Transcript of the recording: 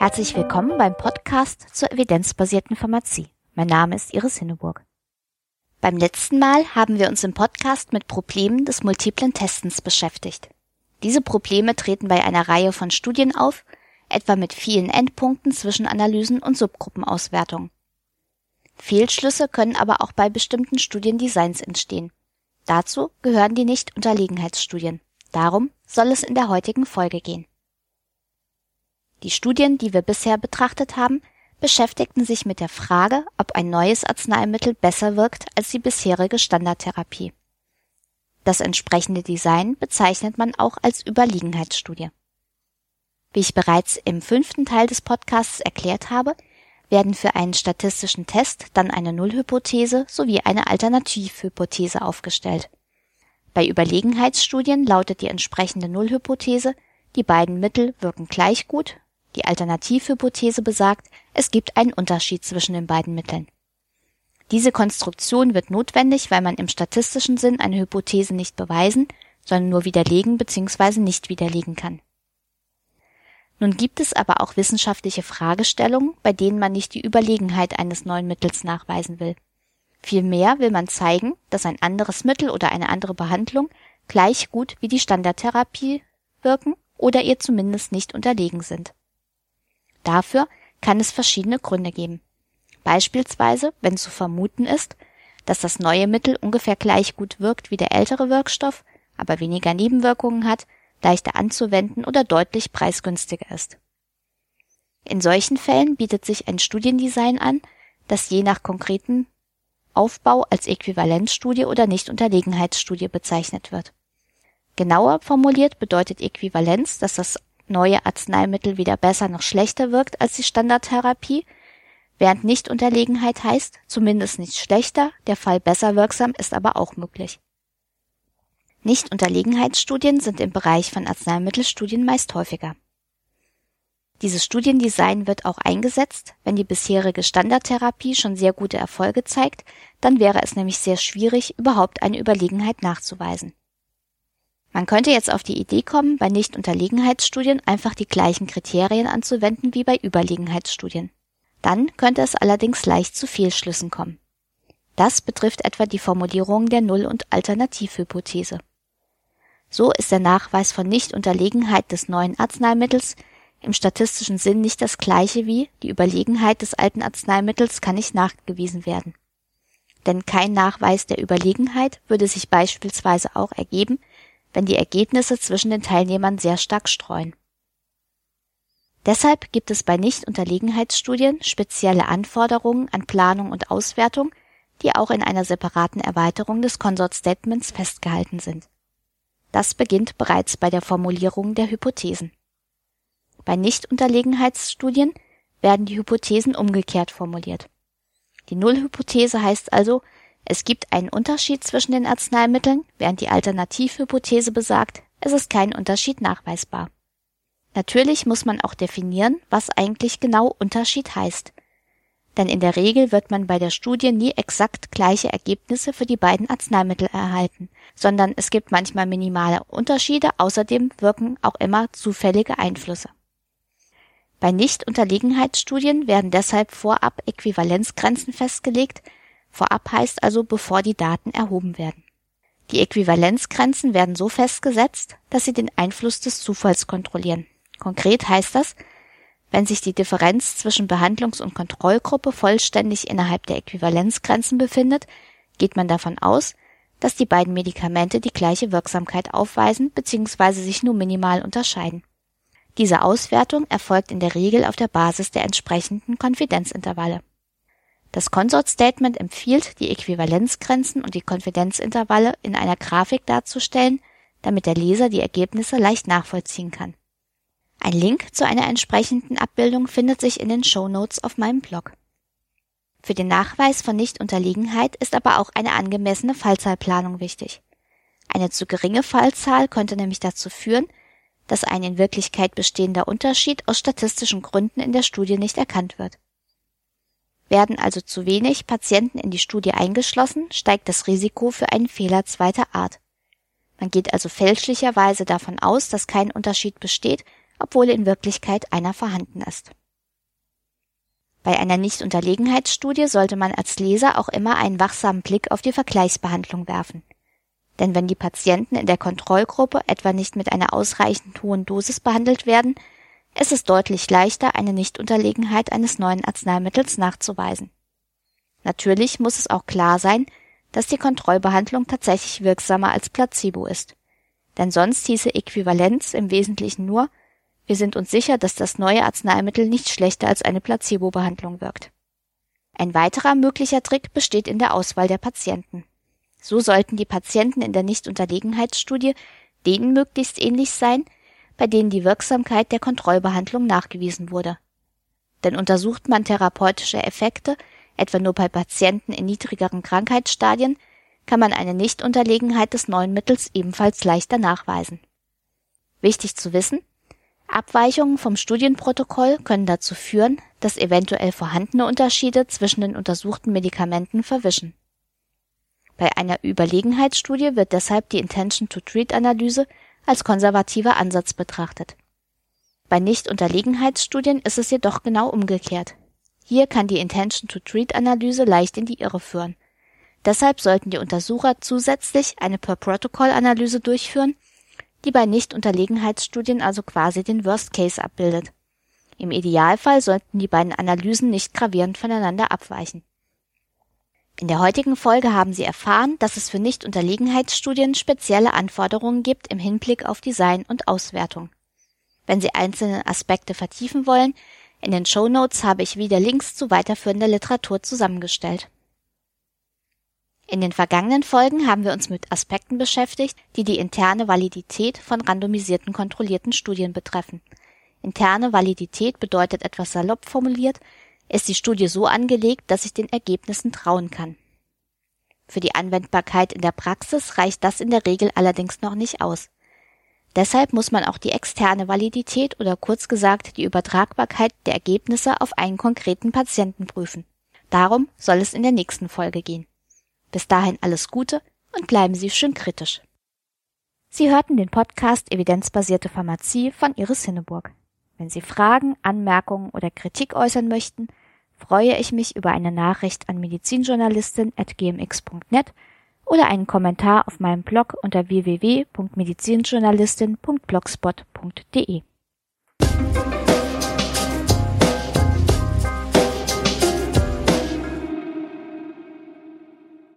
Herzlich willkommen beim Podcast zur evidenzbasierten Pharmazie. Mein Name ist Iris Hinneburg. Beim letzten Mal haben wir uns im Podcast mit Problemen des multiplen Testens beschäftigt. Diese Probleme treten bei einer Reihe von Studien auf, etwa mit vielen Endpunkten Zwischenanalysen und Subgruppenauswertungen. Fehlschlüsse können aber auch bei bestimmten Studiendesigns entstehen. Dazu gehören die Nicht-Unterlegenheitsstudien. Darum soll es in der heutigen Folge gehen. Die Studien, die wir bisher betrachtet haben, beschäftigten sich mit der Frage, ob ein neues Arzneimittel besser wirkt als die bisherige Standardtherapie. Das entsprechende Design bezeichnet man auch als Überliegenheitsstudie. Wie ich bereits im fünften Teil des Podcasts erklärt habe, werden für einen statistischen Test dann eine Nullhypothese sowie eine Alternativhypothese aufgestellt. Bei Überlegenheitsstudien lautet die entsprechende Nullhypothese, die beiden Mittel wirken gleich gut die Alternativhypothese besagt, es gibt einen Unterschied zwischen den beiden Mitteln. Diese Konstruktion wird notwendig, weil man im statistischen Sinn eine Hypothese nicht beweisen, sondern nur widerlegen bzw. nicht widerlegen kann. Nun gibt es aber auch wissenschaftliche Fragestellungen, bei denen man nicht die Überlegenheit eines neuen Mittels nachweisen will. Vielmehr will man zeigen, dass ein anderes Mittel oder eine andere Behandlung gleich gut wie die Standardtherapie wirken oder ihr zumindest nicht unterlegen sind. Dafür kann es verschiedene Gründe geben. Beispielsweise, wenn zu vermuten ist, dass das neue Mittel ungefähr gleich gut wirkt wie der ältere Wirkstoff, aber weniger Nebenwirkungen hat, leichter anzuwenden oder deutlich preisgünstiger ist. In solchen Fällen bietet sich ein Studiendesign an, das je nach konkreten Aufbau als Äquivalenzstudie oder Nichtunterlegenheitsstudie bezeichnet wird. Genauer formuliert bedeutet Äquivalenz, dass das neue Arzneimittel weder besser noch schlechter wirkt als die Standardtherapie, während Nichtunterlegenheit heißt, zumindest nicht schlechter, der Fall besser wirksam ist aber auch möglich. Nichtunterlegenheitsstudien sind im Bereich von Arzneimittelstudien meist häufiger. Dieses Studiendesign wird auch eingesetzt, wenn die bisherige Standardtherapie schon sehr gute Erfolge zeigt, dann wäre es nämlich sehr schwierig, überhaupt eine Überlegenheit nachzuweisen. Man könnte jetzt auf die Idee kommen, bei Nichtunterlegenheitsstudien einfach die gleichen Kriterien anzuwenden wie bei Überlegenheitsstudien. Dann könnte es allerdings leicht zu Fehlschlüssen kommen. Das betrifft etwa die Formulierung der Null- und Alternativhypothese. So ist der Nachweis von Nichtunterlegenheit des neuen Arzneimittels im statistischen Sinn nicht das gleiche wie die Überlegenheit des alten Arzneimittels kann nicht nachgewiesen werden. Denn kein Nachweis der Überlegenheit würde sich beispielsweise auch ergeben, wenn die Ergebnisse zwischen den Teilnehmern sehr stark streuen. Deshalb gibt es bei Nichtunterlegenheitsstudien spezielle Anforderungen an Planung und Auswertung, die auch in einer separaten Erweiterung des Consort Statements festgehalten sind. Das beginnt bereits bei der Formulierung der Hypothesen. Bei Nichtunterlegenheitsstudien werden die Hypothesen umgekehrt formuliert. Die Nullhypothese heißt also, es gibt einen Unterschied zwischen den Arzneimitteln, während die Alternativhypothese besagt, es ist kein Unterschied nachweisbar. Natürlich muss man auch definieren, was eigentlich genau Unterschied heißt. Denn in der Regel wird man bei der Studie nie exakt gleiche Ergebnisse für die beiden Arzneimittel erhalten, sondern es gibt manchmal minimale Unterschiede, außerdem wirken auch immer zufällige Einflüsse. Bei Nichtunterlegenheitsstudien werden deshalb vorab Äquivalenzgrenzen festgelegt, Vorab heißt also, bevor die Daten erhoben werden. Die Äquivalenzgrenzen werden so festgesetzt, dass sie den Einfluss des Zufalls kontrollieren. Konkret heißt das, wenn sich die Differenz zwischen Behandlungs- und Kontrollgruppe vollständig innerhalb der Äquivalenzgrenzen befindet, geht man davon aus, dass die beiden Medikamente die gleiche Wirksamkeit aufweisen bzw. sich nur minimal unterscheiden. Diese Auswertung erfolgt in der Regel auf der Basis der entsprechenden Konfidenzintervalle. Das Consort Statement empfiehlt, die Äquivalenzgrenzen und die Konfidenzintervalle in einer Grafik darzustellen, damit der Leser die Ergebnisse leicht nachvollziehen kann. Ein Link zu einer entsprechenden Abbildung findet sich in den Show Notes auf meinem Blog. Für den Nachweis von Nichtunterlegenheit ist aber auch eine angemessene Fallzahlplanung wichtig. Eine zu geringe Fallzahl könnte nämlich dazu führen, dass ein in Wirklichkeit bestehender Unterschied aus statistischen Gründen in der Studie nicht erkannt wird. Werden also zu wenig Patienten in die Studie eingeschlossen, steigt das Risiko für einen Fehler zweiter Art. Man geht also fälschlicherweise davon aus, dass kein Unterschied besteht, obwohl in Wirklichkeit einer vorhanden ist. Bei einer Nichtunterlegenheitsstudie sollte man als Leser auch immer einen wachsamen Blick auf die Vergleichsbehandlung werfen. Denn wenn die Patienten in der Kontrollgruppe etwa nicht mit einer ausreichend hohen Dosis behandelt werden, ist es deutlich leichter, eine Nichtunterlegenheit eines neuen Arzneimittels nachzuweisen. Natürlich muss es auch klar sein, dass die Kontrollbehandlung tatsächlich wirksamer als Placebo ist. Denn sonst hieße Äquivalenz im Wesentlichen nur, wir sind uns sicher, dass das neue Arzneimittel nicht schlechter als eine Placebo-Behandlung wirkt. Ein weiterer möglicher Trick besteht in der Auswahl der Patienten. So sollten die Patienten in der Nichtunterlegenheitsstudie denen möglichst ähnlich sein, bei denen die Wirksamkeit der Kontrollbehandlung nachgewiesen wurde. Denn untersucht man therapeutische Effekte, etwa nur bei Patienten in niedrigeren Krankheitsstadien, kann man eine Nichtunterlegenheit des neuen Mittels ebenfalls leichter nachweisen. Wichtig zu wissen, Abweichungen vom Studienprotokoll können dazu führen, dass eventuell vorhandene Unterschiede zwischen den untersuchten Medikamenten verwischen. Bei einer Überlegenheitsstudie wird deshalb die Intention-to-Treat-Analyse als konservativer Ansatz betrachtet. Bei Nicht-Unterlegenheitsstudien ist es jedoch genau umgekehrt. Hier kann die Intention-to-Treat-Analyse leicht in die Irre führen. Deshalb sollten die Untersucher zusätzlich eine Per-Protocol-Analyse durchführen die bei Nicht-Unterlegenheitsstudien also quasi den Worst Case abbildet. Im Idealfall sollten die beiden Analysen nicht gravierend voneinander abweichen. In der heutigen Folge haben Sie erfahren, dass es für Nicht-Unterlegenheitsstudien spezielle Anforderungen gibt im Hinblick auf Design und Auswertung. Wenn Sie einzelne Aspekte vertiefen wollen, in den Show Notes habe ich wieder Links zu weiterführender Literatur zusammengestellt. In den vergangenen Folgen haben wir uns mit Aspekten beschäftigt, die die interne Validität von randomisierten kontrollierten Studien betreffen. Interne Validität bedeutet etwas salopp formuliert, ist die Studie so angelegt, dass ich den Ergebnissen trauen kann. Für die Anwendbarkeit in der Praxis reicht das in der Regel allerdings noch nicht aus. Deshalb muss man auch die externe Validität oder kurz gesagt die Übertragbarkeit der Ergebnisse auf einen konkreten Patienten prüfen. Darum soll es in der nächsten Folge gehen. Bis dahin alles Gute und bleiben Sie schön kritisch. Sie hörten den Podcast Evidenzbasierte Pharmazie von Iris Hinneburg. Wenn Sie Fragen, Anmerkungen oder Kritik äußern möchten, freue ich mich über eine Nachricht an medizinjournalistin.gmx.net oder einen Kommentar auf meinem Blog unter www.medizinjournalistin.blogspot.de.